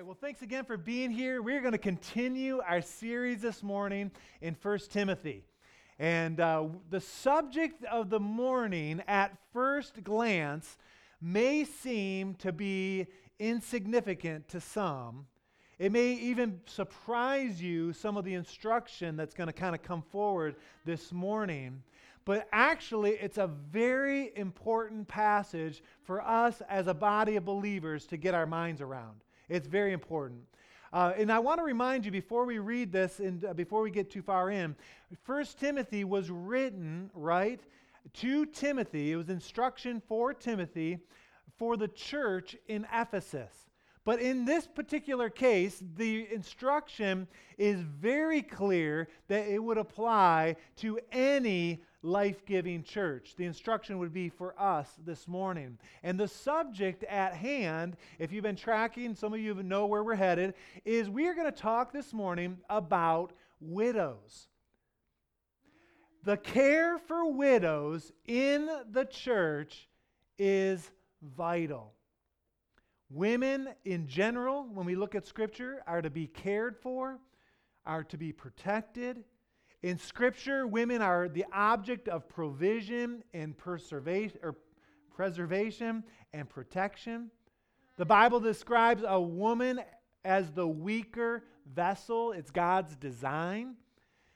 right, well, thanks again for being here. We're going to continue our series this morning in 1 Timothy. And uh, the subject of the morning, at first glance, may seem to be insignificant to some. It may even surprise you some of the instruction that's going to kind of come forward this morning. But actually, it's a very important passage for us as a body of believers to get our minds around. It's very important. Uh, and I want to remind you before we read this and uh, before we get too far in, First Timothy was written, right, to Timothy. It was instruction for Timothy for the church in Ephesus. But in this particular case, the instruction is very clear that it would apply to any life giving church. The instruction would be for us this morning. And the subject at hand, if you've been tracking, some of you know where we're headed, is we are going to talk this morning about widows. The care for widows in the church is vital. Women in general, when we look at Scripture, are to be cared for, are to be protected, in Scripture, women are the object of provision and or preservation and protection. The Bible describes a woman as the weaker vessel, it's God's design.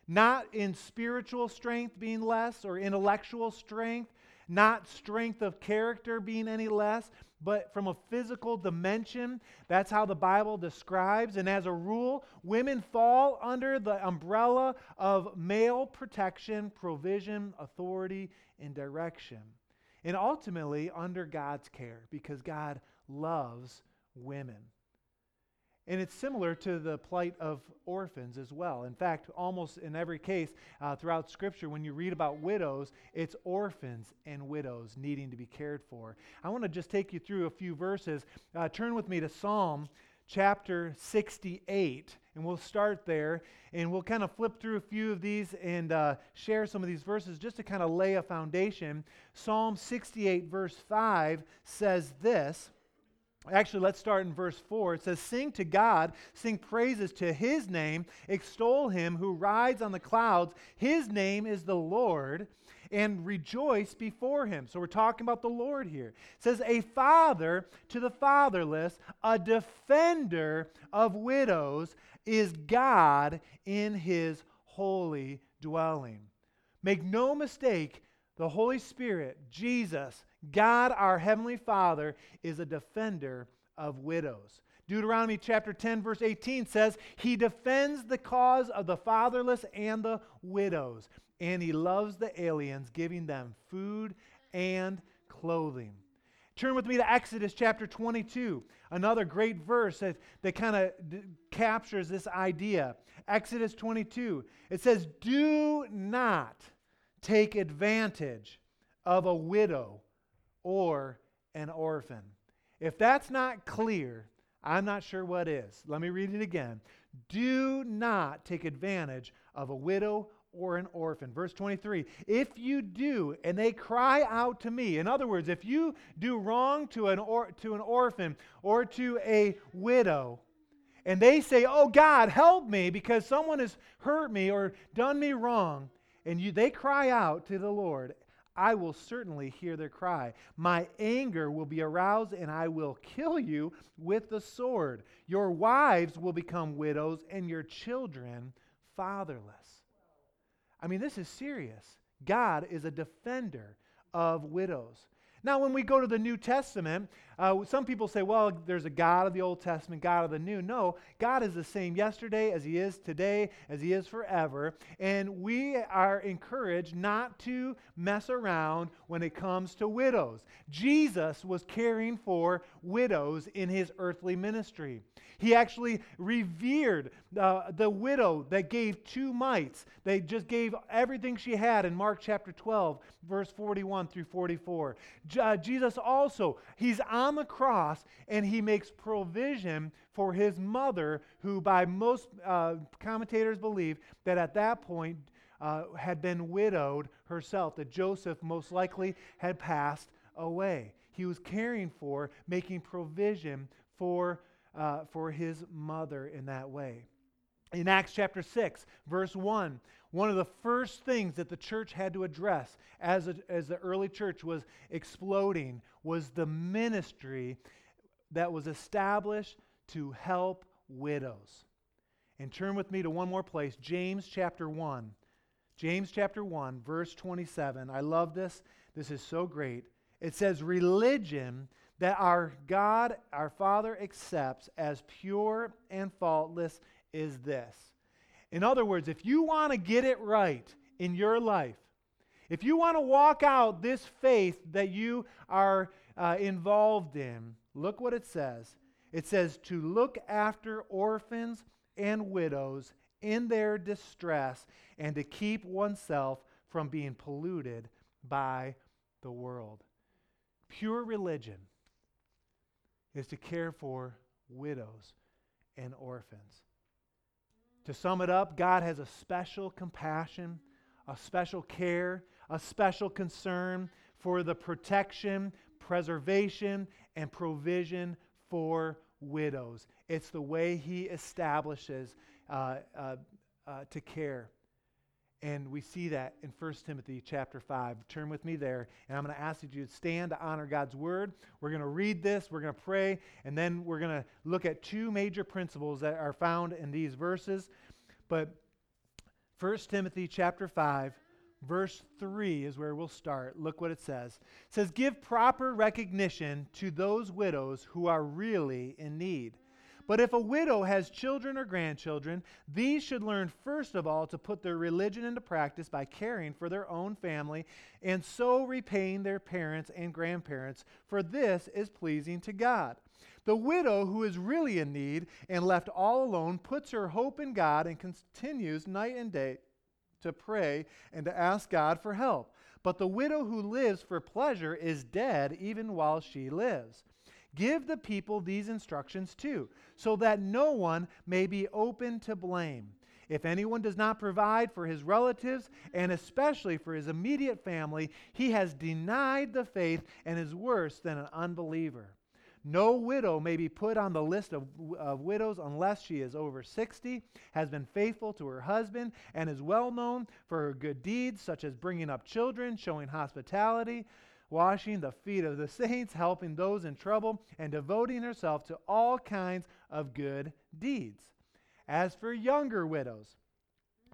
Not in spiritual strength being less or intellectual strength, not strength of character being any less, but from a physical dimension. That's how the Bible describes. And as a rule, women fall under the umbrella of male protection, provision, authority, and direction. And ultimately under God's care because God loves women. And it's similar to the plight of orphans as well. In fact, almost in every case uh, throughout Scripture, when you read about widows, it's orphans and widows needing to be cared for. I want to just take you through a few verses. Uh, turn with me to Psalm chapter 68, and we'll start there. And we'll kind of flip through a few of these and uh, share some of these verses just to kind of lay a foundation. Psalm 68, verse 5 says this. Actually, let's start in verse 4. It says, Sing to God, sing praises to his name, extol him who rides on the clouds. His name is the Lord, and rejoice before him. So we're talking about the Lord here. It says, A father to the fatherless, a defender of widows, is God in his holy dwelling. Make no mistake, the Holy Spirit, Jesus, God, our Heavenly Father, is a defender of widows. Deuteronomy chapter 10, verse 18 says, He defends the cause of the fatherless and the widows, and He loves the aliens, giving them food and clothing. Turn with me to Exodus chapter 22, another great verse that, that kind of d- captures this idea. Exodus 22, it says, Do not take advantage of a widow or an orphan. If that's not clear, I'm not sure what is. Let me read it again. Do not take advantage of a widow or an orphan. Verse 23 If you do, and they cry out to me, in other words, if you do wrong to an, or, to an orphan or to a widow, and they say, Oh God, help me because someone has hurt me or done me wrong, and you, they cry out to the Lord, I will certainly hear their cry. My anger will be aroused, and I will kill you with the sword. Your wives will become widows, and your children fatherless. I mean, this is serious. God is a defender of widows. Now, when we go to the New Testament, uh, some people say, well, there's a God of the Old Testament, God of the New. No, God is the same yesterday as He is today, as He is forever. And we are encouraged not to mess around when it comes to widows. Jesus was caring for widows in His earthly ministry. He actually revered uh, the widow that gave two mites. They just gave everything she had in Mark chapter 12, verse 41 through 44. Uh, Jesus also, he's on the cross and he makes provision for his mother, who by most uh, commentators believe that at that point uh, had been widowed herself, that Joseph most likely had passed away. He was caring for, making provision for uh, for his mother in that way. In Acts chapter 6, verse 1, one of the first things that the church had to address as, a, as the early church was exploding was the ministry that was established to help widows. And turn with me to one more place, James chapter 1. James chapter 1, verse 27. I love this. This is so great. It says, Religion that our God, our Father, accepts as pure and faultless is this. In other words, if you want to get it right in your life, if you want to walk out this faith that you are uh, involved in, look what it says. It says to look after orphans and widows in their distress and to keep oneself from being polluted by the world. Pure religion is to care for widows and orphans. To sum it up, God has a special compassion, a special care, a special concern for the protection, preservation, and provision for widows. It's the way He establishes uh, uh, uh, to care. And we see that in 1 Timothy chapter 5. Turn with me there, and I'm going to ask that you stand to honor God's word. We're going to read this, we're going to pray, and then we're going to look at two major principles that are found in these verses. But 1 Timothy chapter 5, verse 3 is where we'll start. Look what it says. It says, Give proper recognition to those widows who are really in need but if a widow has children or grandchildren, these should learn first of all to put their religion into practice by caring for their own family and so repaying their parents and grandparents, for this is pleasing to God. The widow who is really in need and left all alone puts her hope in God and continues night and day to pray and to ask God for help. But the widow who lives for pleasure is dead even while she lives. Give the people these instructions too, so that no one may be open to blame. If anyone does not provide for his relatives, and especially for his immediate family, he has denied the faith and is worse than an unbeliever. No widow may be put on the list of, of, widows unless she is over 60, has been faithful to her husband, and is well known for her good deeds, such as bringing up children, showing hospitality, washing the feet of the saints, helping those in trouble, and devoting herself to all kinds of good deeds. As for younger widows,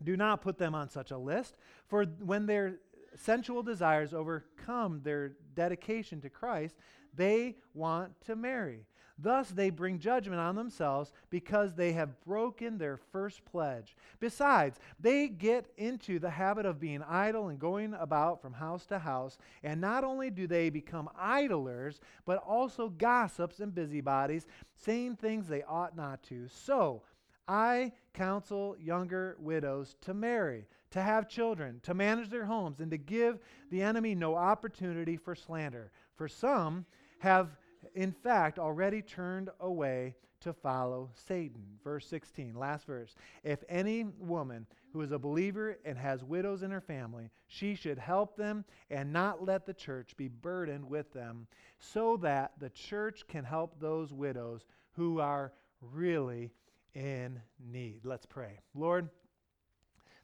do not put them on such a list, for when their sensual desires overcome their dedication to Christ, they want to marry. Thus, they bring judgment on themselves because they have broken their first pledge. Besides, they get into the habit of being idle and going about from house to house. And not only do they become idlers, but also gossips and busybodies, saying things they ought not to. So, I counsel younger widows to marry, to have children, to manage their homes, and to give the enemy no opportunity for slander. For some have in fact, already turned away to follow Satan. Verse 16, last verse. If any woman who is a believer and has widows in her family, she should help them and not let the church be burdened with them, so that the church can help those widows who are really in need. Let's pray. Lord,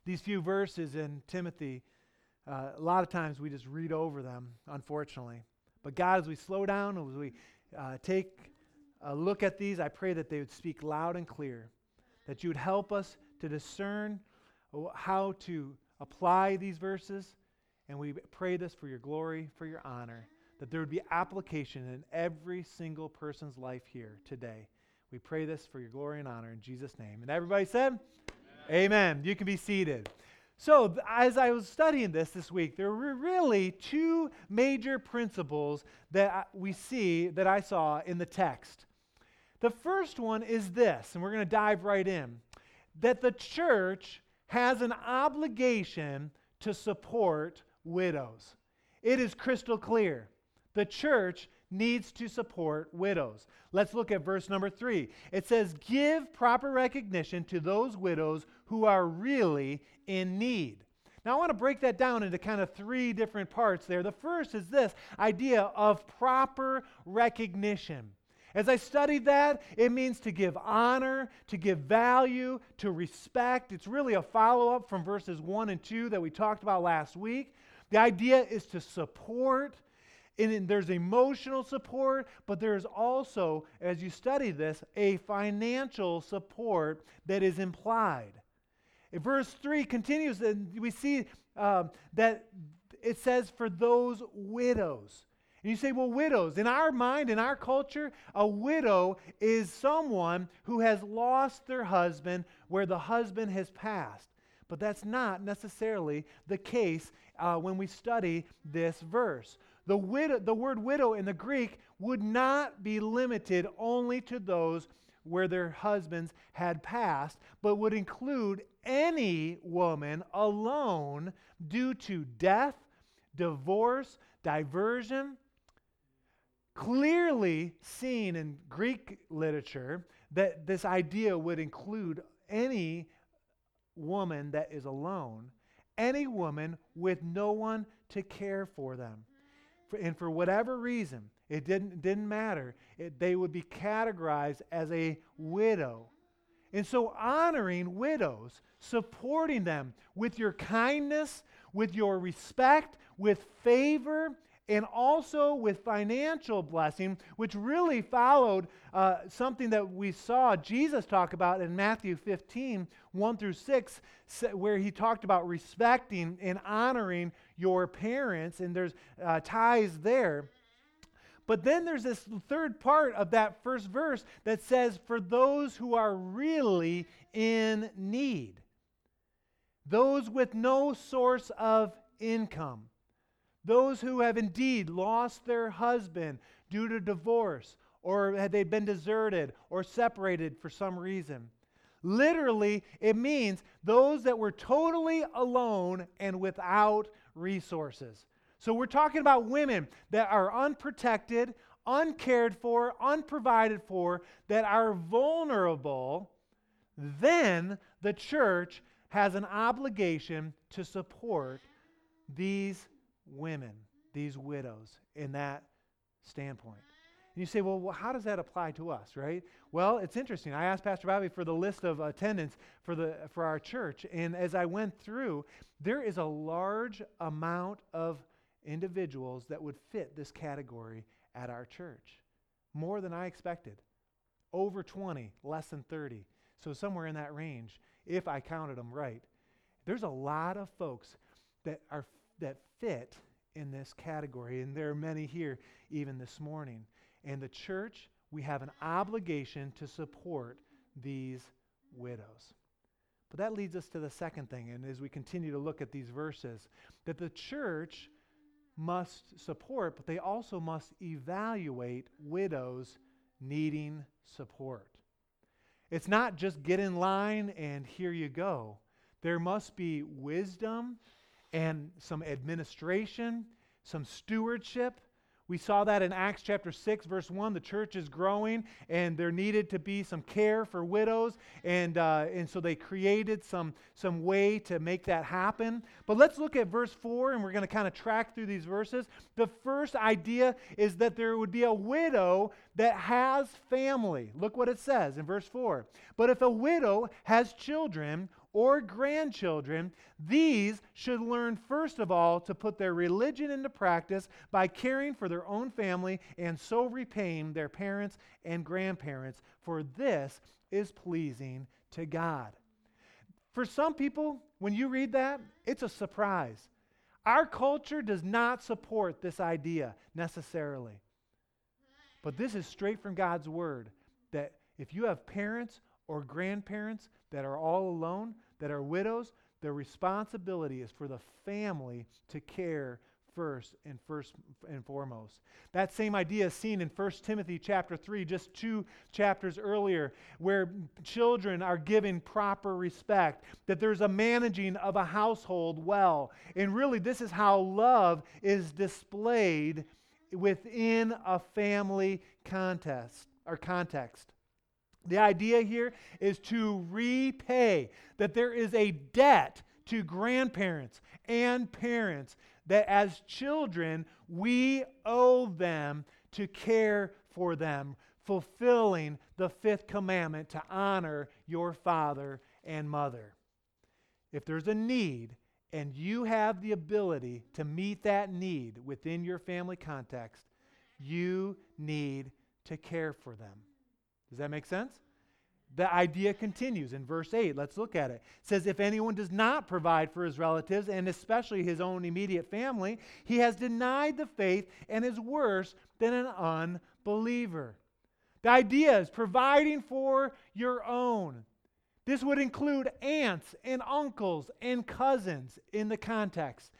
these few verses in Timothy, uh, a lot of times we just read over them, unfortunately. But God, as we slow down, as we uh, take a look at these, I pray that they would speak loud and clear, that you would help us to discern how to apply these verses. And we pray this for your glory, for your honor, that there would be application in every single person's life here today. We pray this for your glory and honor in Jesus' name. And everybody said, Amen. Amen. You can be seated. So, as I was studying this this week, there were really two major principles that we see that I saw in the text. The first one is this, and we're going to dive right in that the church has an obligation to support widows. It is crystal clear. The church needs to support widows. Let's look at verse number three. It says, Give proper recognition to those widows who are really in need. Now, I want to break that down into kind of three different parts there. The first is this idea of proper recognition. As I studied that, it means to give honor, to give value, to respect. It's really a follow up from verses 1 and 2 that we talked about last week. The idea is to support, and there's emotional support, but there's also, as you study this, a financial support that is implied. verse 3 continues, and we see um, that it says, for those widows. And you say, well, widows. In our mind, in our culture, a widow is someone who has lost their husband where the husband has passed. But that's not necessarily the case uh, when we study this verse. The, widow, the word widow in the Greek would not be limited only to those where their husbands had passed, but would include any woman alone due to death, divorce, diversion, clearly seen in Greek literature that this idea would include any woman that is alone, any woman with no one to care for them. And for whatever reason, it didn't, didn't matter, it, they would be categorized as a widow. And so, honoring widows, supporting them with your kindness, with your respect, with favor, and also with financial blessing, which really followed uh, something that we saw Jesus talk about in Matthew 15, 1 through 6, where he talked about respecting and honoring your parents, and there's uh, ties there. But then there's this third part of that first verse that says, For those who are really in need, those with no source of income. Those who have indeed lost their husband due to divorce, or had they been deserted or separated for some reason. Literally, it means those that were totally alone and without resources. So we're talking about women that are unprotected, uncared for, unprovided for, that are vulnerable. Then the church has an obligation to support these women, these widows, in that standpoint. And you say, well, how does that apply to us, right? Well, it's interesting. I asked Pastor Bobby for the list of attendance for, the, for our church, and as I went through, there is a large amount of individuals that would fit this category at our church. More than I expected. Over 20, less than 30. So somewhere in that range, if I counted them right. There's a lot of folks that are that fit in this category. And there are many here even this morning. And the church, we have an obligation to support these widows. But that leads us to the second thing. And as we continue to look at these verses, that the church must support, but they also must evaluate widows needing support. It's not just get in line and here you go. There must be wisdom and some administration, some stewardship. We saw that in Acts chapter 6, verse 1. The church is growing, and there needed to be some care for widows. And, uh, and so they created some, some way to make that happen. But let's look at verse 4, and we're going to kind of track through these verses. The first idea is that there would be a widow that has family. Look what it says in verse 4. But if a widow has children, or grandchildren, these should learn first of all to put their religion into practice by caring for their own family and so repaying their parents and grandparents, for this is pleasing to God. For some people, when you read that, it's a surprise. Our culture does not support this idea necessarily. But this is straight from God's word that if you have parents or grandparents that are all alone, that are widows, their responsibility is for the family to care first and first and foremost. That same idea is seen in 1 Timothy chapter 3 just two chapters earlier where children are given proper respect, that there's a managing of a household well. And really this is how love is displayed within a family contest or context. The idea here is to repay, that there is a debt to grandparents and parents that as children we owe them to care for them fulfilling the fifth commandment to honor your father and mother. If there's a need and you have the ability to meet that need within your family context, you need to care for them. Does that make sense? The idea continues in verse 8. Let's look at it. It says, If anyone does not provide for his relatives, and especially his own immediate family, he has denied the faith and is worse than an unbeliever. The idea is providing for your own. This would include aunts and uncles and cousins in the context.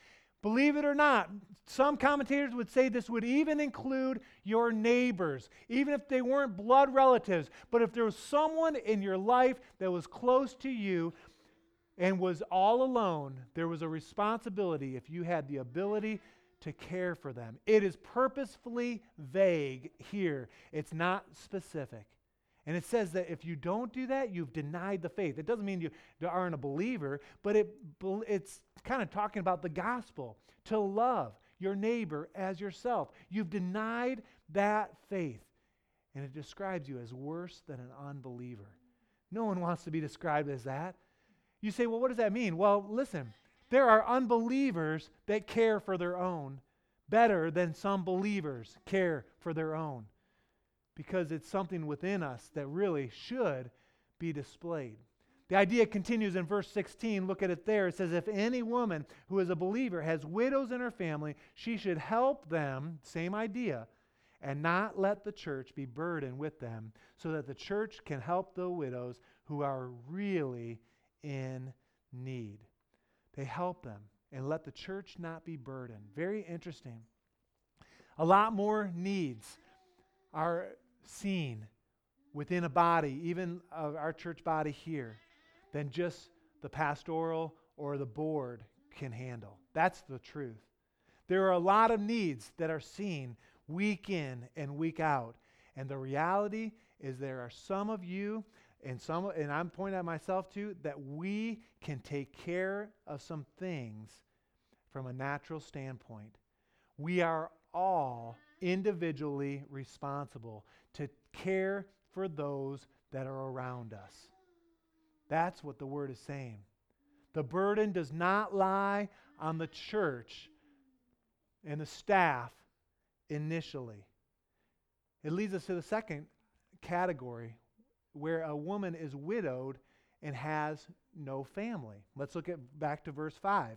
Believe it or not, some commentators would say this would even include your neighbors, even if they weren't blood relatives. But if there was someone in your life that was close to you and was all alone, there was a responsibility if you had the ability to care for them. It is purposefully vague here, it's not specific. And it says that if you don't do that, you've denied the faith. It doesn't mean you aren't a believer, but it, it's kind of talking about the gospel to love your neighbor as yourself. You've denied that faith. And it describes you as worse than an unbeliever. No one wants to be described as that. You say, well, what does that mean? Well, listen, there are unbelievers that care for their own better than some believers care for their own because it's something within us that really should be displayed. The idea continues in verse 16. Look at it there. It says, If any woman who is a believer has widows in her family, she should help them, same idea, and not let the church be burdened with them, so that the church can help the widows who are really in need. They help them and let the church not be burdened. Very interesting. A lot more needs are seen within a body, even of our church body here, than just the pastoral or the board can handle. That's the truth. There are a lot of needs that are seen week in and week out. And the reality is there are some of you and some and I'm pointing at myself too that we can take care of some things from a natural standpoint. We are all individually responsible to care for those that are around us. That's what the word is saying. The burden does not lie on the church and the staff initially. It leads us to the second category where a woman is widowed and has no family. Let's look at back to verse 5.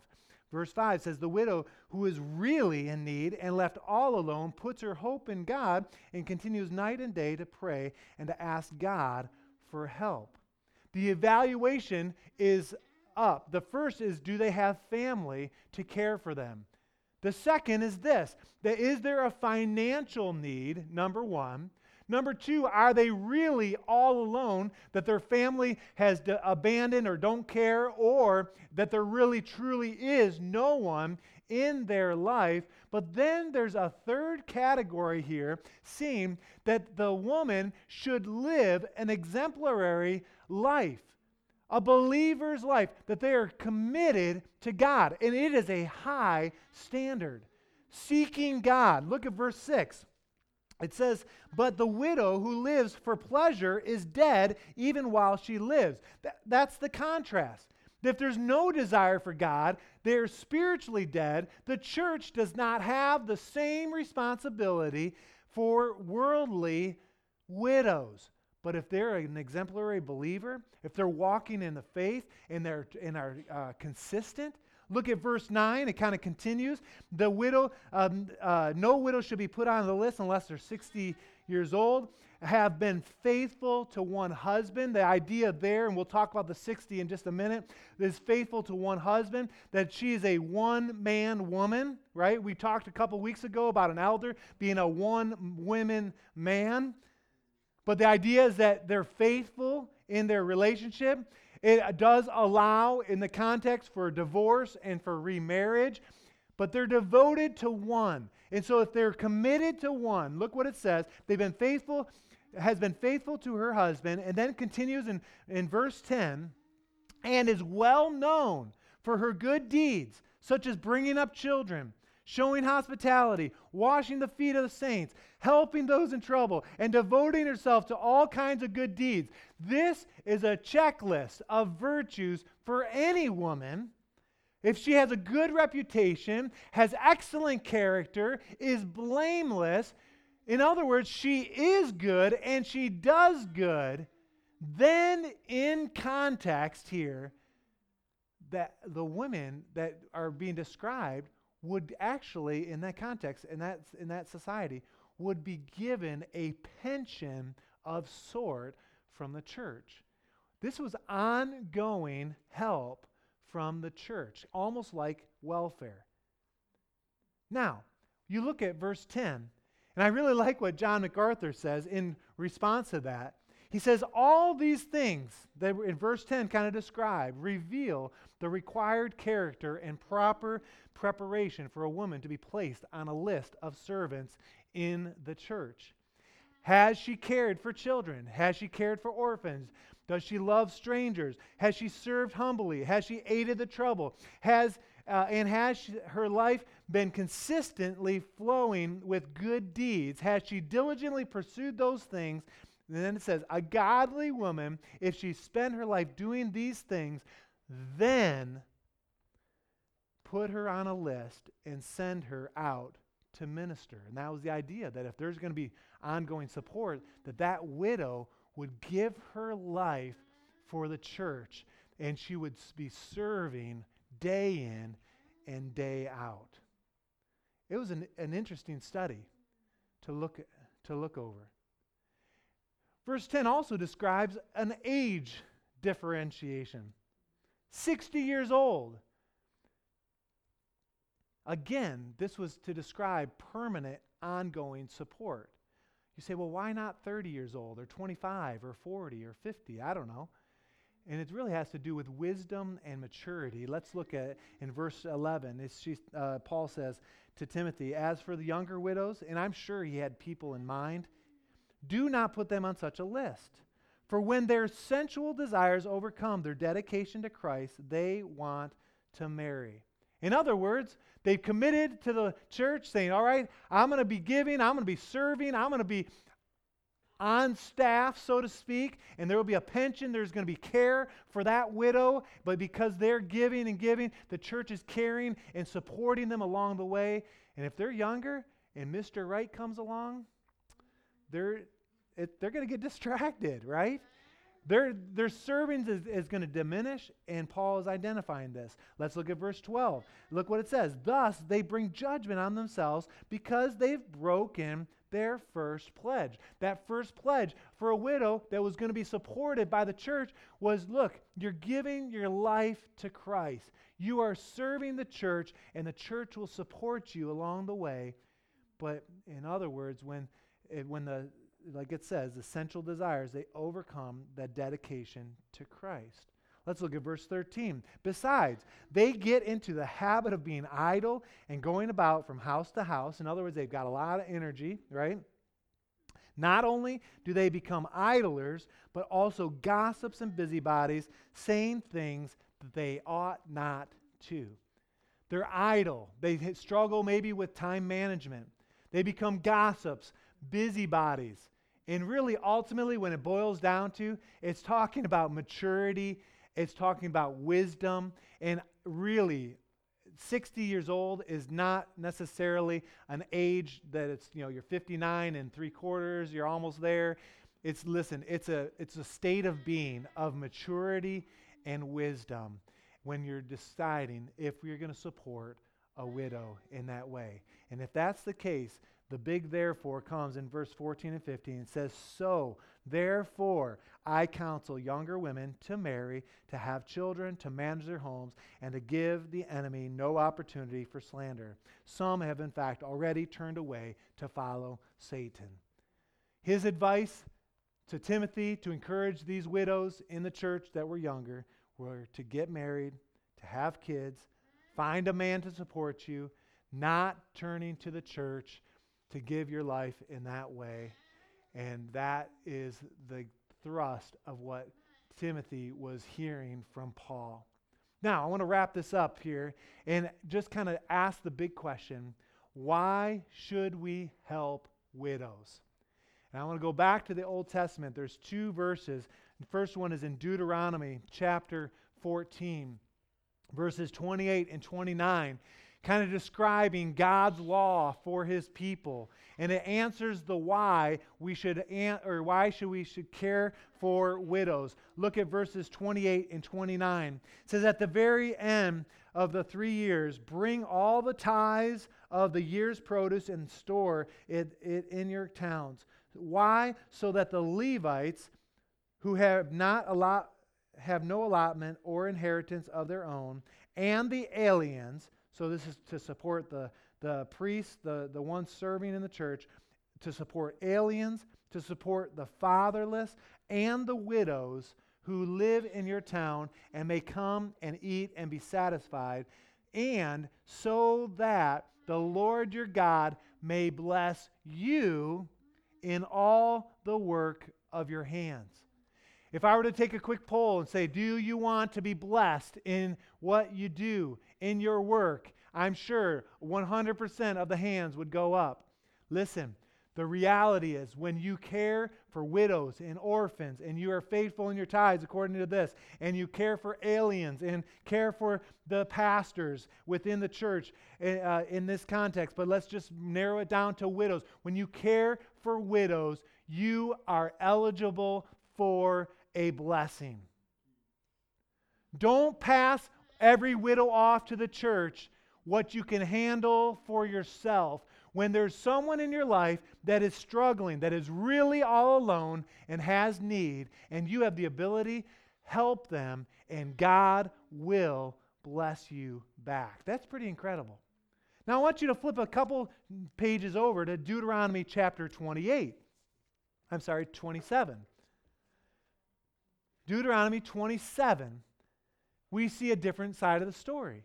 Verse 5 says, The widow who is really in need and left all alone puts her hope in God and continues night and day to pray and to ask God for help. The evaluation is up. The first is, Do they have family to care for them? The second is this that is there a financial need, number one? Number two, are they really all alone that their family has abandoned or don't care, or that there really truly is no one in their life? But then there's a third category here, seeing that the woman should live an exemplary life a believer's life, that they are committed to God. And it is a high standard. Seeking God. Look at verse 6. It says, But the widow who lives for pleasure is dead even while she lives. Th- that's the contrast. If there's no desire for God, they're spiritually dead. The church does not have the same responsibility for worldly widows. But if they're an exemplary believer, if they're walking in the faith and, they're, and are uh, consistent, Look at verse 9. It kind of continues. The widow, um, uh, no widow should be put on the list unless they're 60 years old. Have been faithful to one husband. The idea there, and we'll talk about the 60 in just a minute, is faithful to one husband, that she is a one man woman, right? We talked a couple weeks ago about an elder being a one woman man. But the idea is that they're faithful in their relationship it does allow, in the context, for divorce and for remarriage, but they're devoted to one. And so, if they're committed to one, look what it says. They've been faithful, has been faithful to her husband, and then continues in, in verse 10 and is well known for her good deeds, such as bringing up children. Showing hospitality, washing the feet of the saints, helping those in trouble, and devoting herself to all kinds of good deeds. This is a checklist of virtues for any woman. If she has a good reputation, has excellent character, is blameless, in other words, she is good and she does good, then in context here, that the women that are being described would actually, in that context, in that, in that society, would be given a pension of sort from the church. This was ongoing help from the church, almost like welfare. Now, you look at verse 10, and I really like what John MacArthur says in response to that. He says, All these things that in verse 10 kind of describe reveal the required character and proper preparation for a woman to be placed on a list of servants in the church. Has she cared for children? Has she cared for orphans? Does she love strangers? Has she served humbly? Has she aided the trouble? Has uh, and has she, her life been consistently flowing with good deeds? Has she diligently pursued those things? And then it says, a godly woman, if she spent her life doing these things, then put her on a list and send her out to minister. And that was the idea that if there's going to be ongoing support, that that widow would give her life for the church and she would be serving day in and day out. It was an, an interesting study to look, to look over. Verse 10 also describes an age differentiation 60 years old. Again, this was to describe permanent, ongoing support. You say, well, why not 30 years old or 25 or 40 or 50? I don't know. And it really has to do with wisdom and maturity. Let's look at in verse 11. She, uh, Paul says to Timothy, As for the younger widows, and I'm sure he had people in mind, do not put them on such a list. For when their sensual desires overcome their dedication to Christ, they want to marry. In other words, they've committed to the church saying, All right, I'm going to be giving, I'm going to be serving, I'm going to be on staff, so to speak, and there will be a pension. There's going to be care for that widow, but because they're giving and giving, the church is caring and supporting them along the way. And if they're younger and Mr. Right comes along, they're, it, they're going to get distracted, right? Their, their servings is, is going to diminish, and Paul is identifying this. Let's look at verse 12. Look what it says. Thus, they bring judgment on themselves because they've broken their first pledge. That first pledge for a widow that was going to be supported by the church was look, you're giving your life to Christ. You are serving the church, and the church will support you along the way. But in other words, when, it, when the, like it says, essential desires, they overcome that dedication to Christ. Let's look at verse 13. Besides, they get into the habit of being idle and going about from house to house. In other words, they've got a lot of energy, right? Not only do they become idlers, but also gossips and busybodies, saying things that they ought not to. They're idle. They struggle maybe with time management. They become gossips, busybodies. And really, ultimately, when it boils down to, it's talking about maturity it's talking about wisdom. And really, 60 years old is not necessarily an age that it's, you know, you're 59 and three quarters, you're almost there. It's, listen, it's a, it's a state of being of maturity and wisdom when you're deciding if you're going to support a widow in that way. And if that's the case, the big therefore comes in verse 14 and 15. It says, So, therefore, I counsel younger women to marry, to have children, to manage their homes, and to give the enemy no opportunity for slander. Some have, in fact, already turned away to follow Satan. His advice to Timothy to encourage these widows in the church that were younger were to get married, to have kids, find a man to support you, not turning to the church to give your life in that way. And that is the thrust of what Timothy was hearing from Paul. Now, I want to wrap this up here and just kind of ask the big question why should we help widows? And I want to go back to the Old Testament. There's two verses. The first one is in Deuteronomy chapter 14, verses 28 and 29 kind of describing God's law for his people. And it answers the why we should an- or why should we should care for widows. Look at verses 28 and 29. It says at the very end of the 3 years bring all the tithes of the year's produce and store it, it in your towns. Why? So that the Levites who have not a lot have no allotment or inheritance of their own and the aliens so this is to support the, the priests, the, the ones serving in the church, to support aliens, to support the fatherless and the widows who live in your town and may come and eat and be satisfied, and so that the Lord your God may bless you in all the work of your hands. If I were to take a quick poll and say, Do you want to be blessed in what you do, in your work, I'm sure 100% of the hands would go up. Listen, the reality is when you care for widows and orphans and you are faithful in your tithes according to this and you care for aliens and care for the pastors within the church uh, in this context but let's just narrow it down to widows when you care for widows you are eligible for a blessing don't pass every widow off to the church what you can handle for yourself when there's someone in your life that is struggling, that is really all alone and has need, and you have the ability, help them, and God will bless you back. That's pretty incredible. Now, I want you to flip a couple pages over to Deuteronomy chapter 28. I'm sorry, 27. Deuteronomy 27 we see a different side of the story.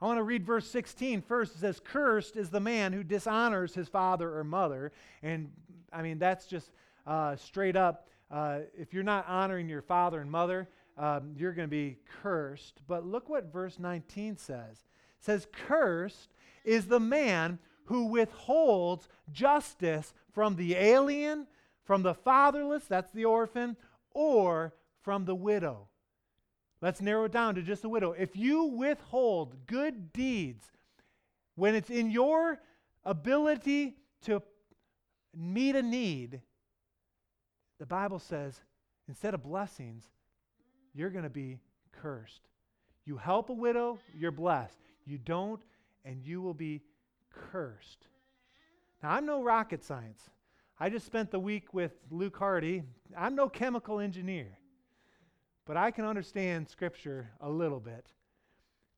I want to read verse 16 first. It says, Cursed is the man who dishonors his father or mother. And I mean, that's just uh, straight up. Uh, if you're not honoring your father and mother, um, you're going to be cursed. But look what verse 19 says. It says, Cursed is the man who withholds justice from the alien, from the fatherless, that's the orphan, or from the widow. Let's narrow it down to just the widow. If you withhold good deeds when it's in your ability to meet a need, the Bible says instead of blessings, you're going to be cursed. You help a widow, you're blessed. You don't, and you will be cursed. Now, I'm no rocket science. I just spent the week with Luke Hardy. I'm no chemical engineer. But I can understand Scripture a little bit.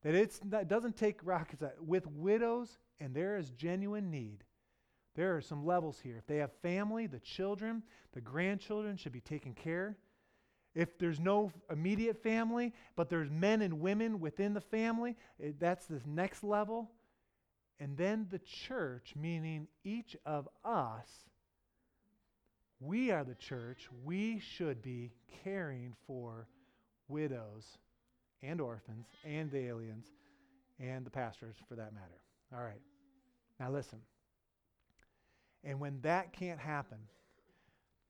That it doesn't take rockets. With widows, and there is genuine need, there are some levels here. If they have family, the children, the grandchildren should be taken care. If there's no immediate family, but there's men and women within the family, it, that's this next level. And then the church, meaning each of us, we are the church. We should be caring for widows and orphans and the aliens and the pastors for that matter. All right. Now listen. And when that can't happen,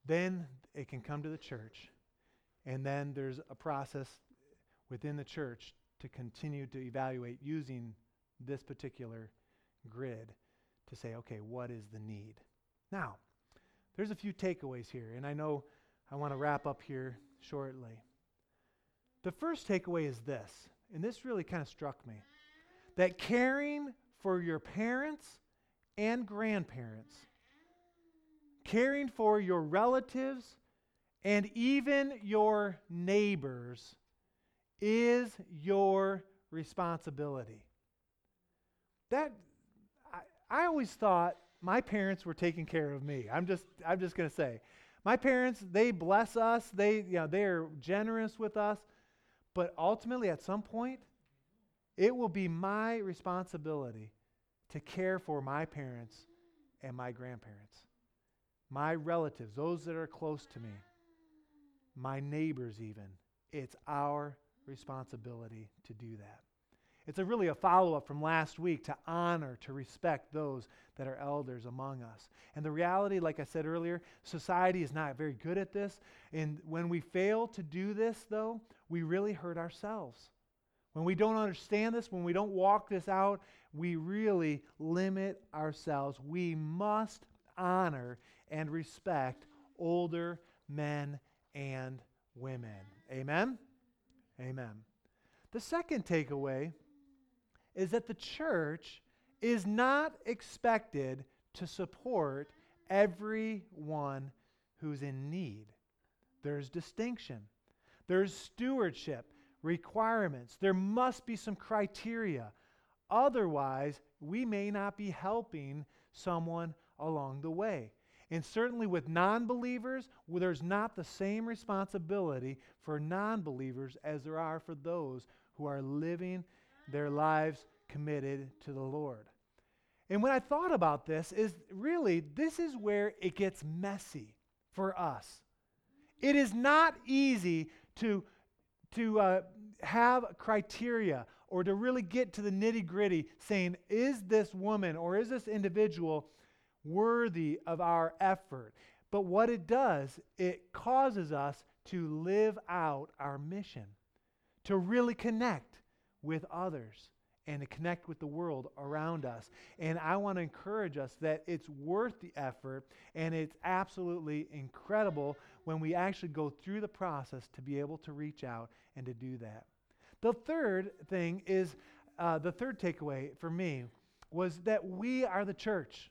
then it can come to the church. And then there's a process within the church to continue to evaluate using this particular grid to say, okay, what is the need? Now, there's a few takeaways here, and I know I want to wrap up here shortly. The first takeaway is this, and this really kind of struck me that caring for your parents and grandparents, caring for your relatives, and even your neighbors is your responsibility. That I, I always thought my parents were taking care of me. I'm just I'm just going to say. My parents, they bless us. They, you know, they are generous with us. But ultimately, at some point, it will be my responsibility to care for my parents and my grandparents, my relatives, those that are close to me, my neighbors, even. It's our responsibility to do that. It's a really a follow up from last week to honor, to respect those that are elders among us. And the reality, like I said earlier, society is not very good at this. And when we fail to do this, though, we really hurt ourselves. When we don't understand this, when we don't walk this out, we really limit ourselves. We must honor and respect older men and women. Amen? Amen. The second takeaway is that the church is not expected to support everyone who's in need. There's distinction, there's stewardship, requirements. There must be some criteria. Otherwise, we may not be helping someone along the way. And certainly with non believers, well, there's not the same responsibility for non believers as there are for those who are living their lives committed to the Lord. And when I thought about this, is really this is where it gets messy for us. It is not easy to, to uh, have criteria or to really get to the nitty gritty saying, is this woman or is this individual worthy of our effort? But what it does, it causes us to live out our mission, to really connect with others and to connect with the world around us. And I want to encourage us that it's worth the effort and it's absolutely incredible when we actually go through the process to be able to reach out and to do that. The third thing is uh, the third takeaway for me was that we are the church.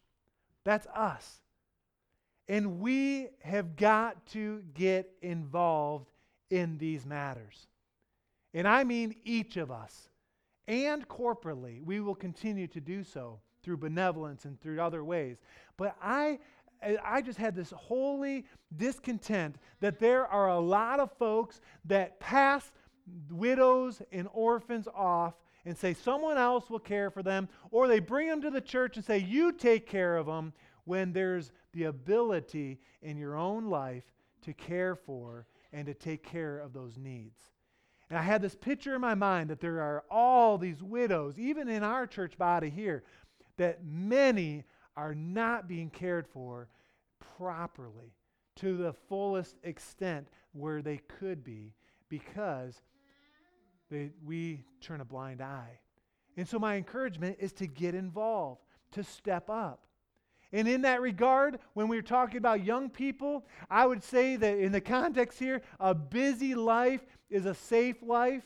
That's us. And we have got to get involved in these matters. And I mean each of us and corporately, we will continue to do so through benevolence and through other ways. But I, I just had this holy discontent that there are a lot of folks that pass widows and orphans off and say someone else will care for them, or they bring them to the church and say, You take care of them, when there's the ability in your own life to care for and to take care of those needs. And I had this picture in my mind that there are all these widows, even in our church body here, that many are not being cared for properly to the fullest extent where they could be because they, we turn a blind eye. And so, my encouragement is to get involved, to step up. And in that regard, when we're talking about young people, I would say that in the context here, a busy life is a safe life.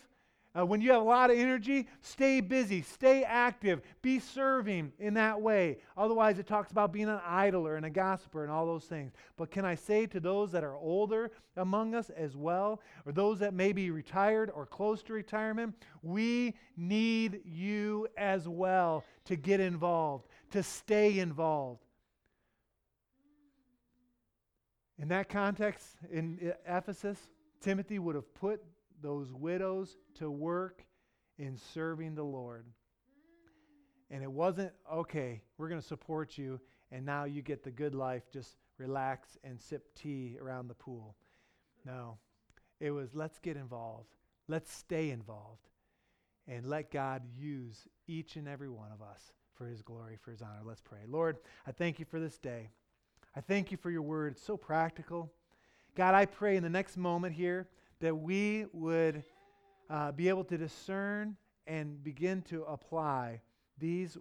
Uh, when you have a lot of energy, stay busy, stay active, be serving in that way. Otherwise, it talks about being an idler and a gossiper and all those things. But can I say to those that are older among us as well, or those that may be retired or close to retirement, we need you as well to get involved, to stay involved. In that context, in Ephesus, Timothy would have put those widows to work in serving the Lord. And it wasn't, okay, we're going to support you, and now you get the good life, just relax and sip tea around the pool. No, it was, let's get involved. Let's stay involved. And let God use each and every one of us for his glory, for his honor. Let's pray. Lord, I thank you for this day. I thank you for your word. It's so practical. God, I pray in the next moment here that we would uh, be able to discern and begin to apply these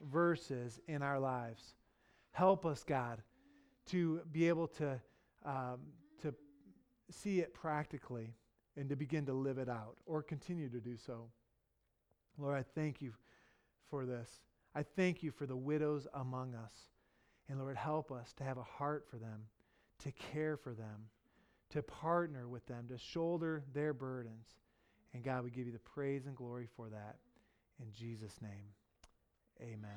verses in our lives. Help us, God, to be able to, um, to see it practically and to begin to live it out or continue to do so. Lord, I thank you for this. I thank you for the widows among us. And Lord, help us to have a heart for them, to care for them, to partner with them, to shoulder their burdens. And God, we give you the praise and glory for that. In Jesus' name, amen.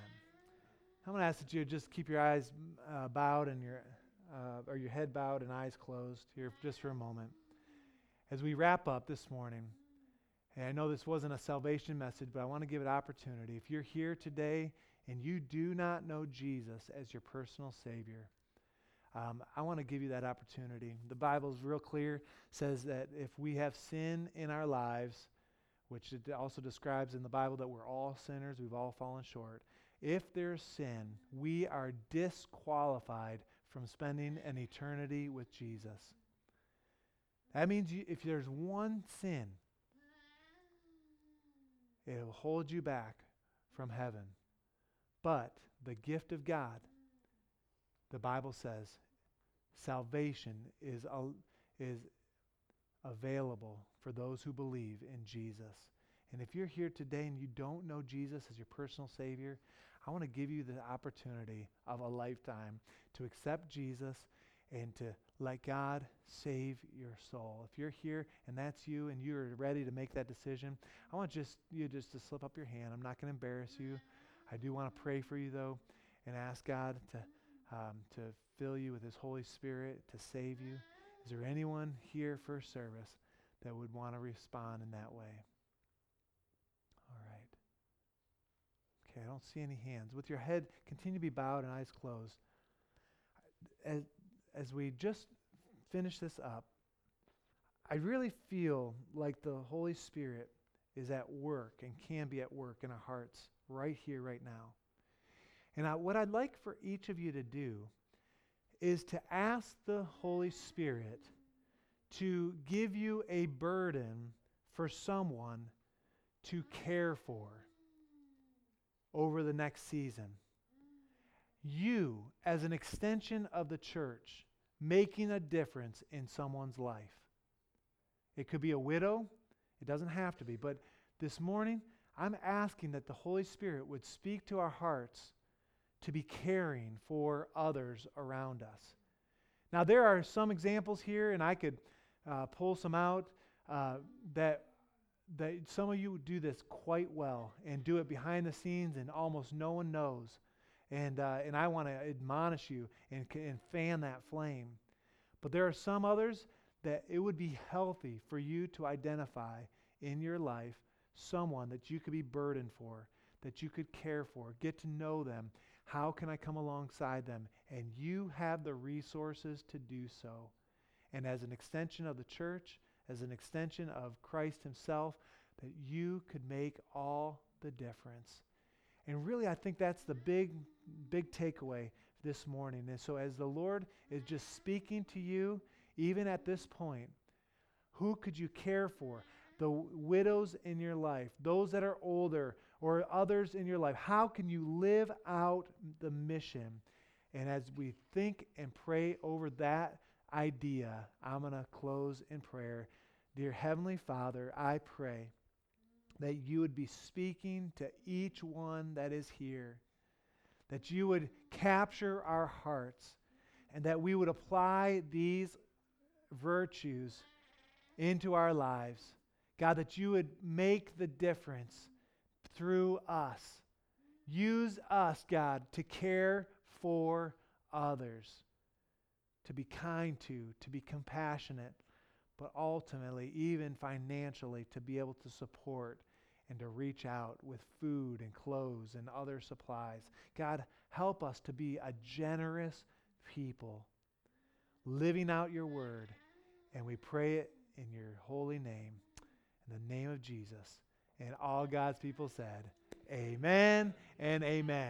I'm going to ask that you just keep your eyes uh, bowed and your, uh, or your head bowed and eyes closed here just for a moment. As we wrap up this morning, and I know this wasn't a salvation message, but I want to give it opportunity. If you're here today and you do not know Jesus as your personal Savior, um, I want to give you that opportunity. The Bible is real clear, says that if we have sin in our lives, which it also describes in the Bible that we're all sinners, we've all fallen short. If there's sin, we are disqualified from spending an eternity with Jesus. That means you, if there's one sin, it will hold you back from heaven. But the gift of God, the Bible says, salvation is, is available for those who believe in Jesus. And if you're here today and you don't know Jesus as your personal Savior, I want to give you the opportunity of a lifetime to accept Jesus and to let God save your soul. If you're here and that's you and you're ready to make that decision, I want just you just to slip up your hand. I'm not going to embarrass you. I do want to pray for you though and ask God to um, to fill you with His Holy Spirit to save you. Is there anyone here first service that would want to respond in that way? All right. Okay, I don't see any hands. With your head, continue to be bowed and eyes closed. As, as we just finish this up, I really feel like the Holy Spirit is at work and can be at work in our hearts right here, right now. And I, what I'd like for each of you to do is to ask the Holy Spirit to give you a burden for someone to care for over the next season. You, as an extension of the church, making a difference in someone's life. It could be a widow, it doesn't have to be, but this morning, I'm asking that the Holy Spirit would speak to our hearts to be caring for others around us. Now, there are some examples here, and I could uh, pull some out uh, that, that some of you do this quite well and do it behind the scenes, and almost no one knows. And, uh, and I want to admonish you and, and fan that flame. But there are some others that it would be healthy for you to identify in your life someone that you could be burdened for, that you could care for, get to know them. How can I come alongside them? And you have the resources to do so. And as an extension of the church, as an extension of Christ Himself, that you could make all the difference. And really, I think that's the big, big takeaway this morning. And so, as the Lord is just speaking to you, even at this point, who could you care for? The widows in your life, those that are older, or others in your life. How can you live out the mission? And as we think and pray over that idea, I'm going to close in prayer. Dear Heavenly Father, I pray that you would be speaking to each one that is here, that you would capture our hearts, and that we would apply these virtues into our lives. God, that you would make the difference through us. Use us, God, to care for others, to be kind to, to be compassionate, but ultimately, even financially, to be able to support and to reach out with food and clothes and other supplies. God, help us to be a generous people, living out your word. And we pray it in your holy name, in the name of Jesus. And all God's people said, Amen and amen.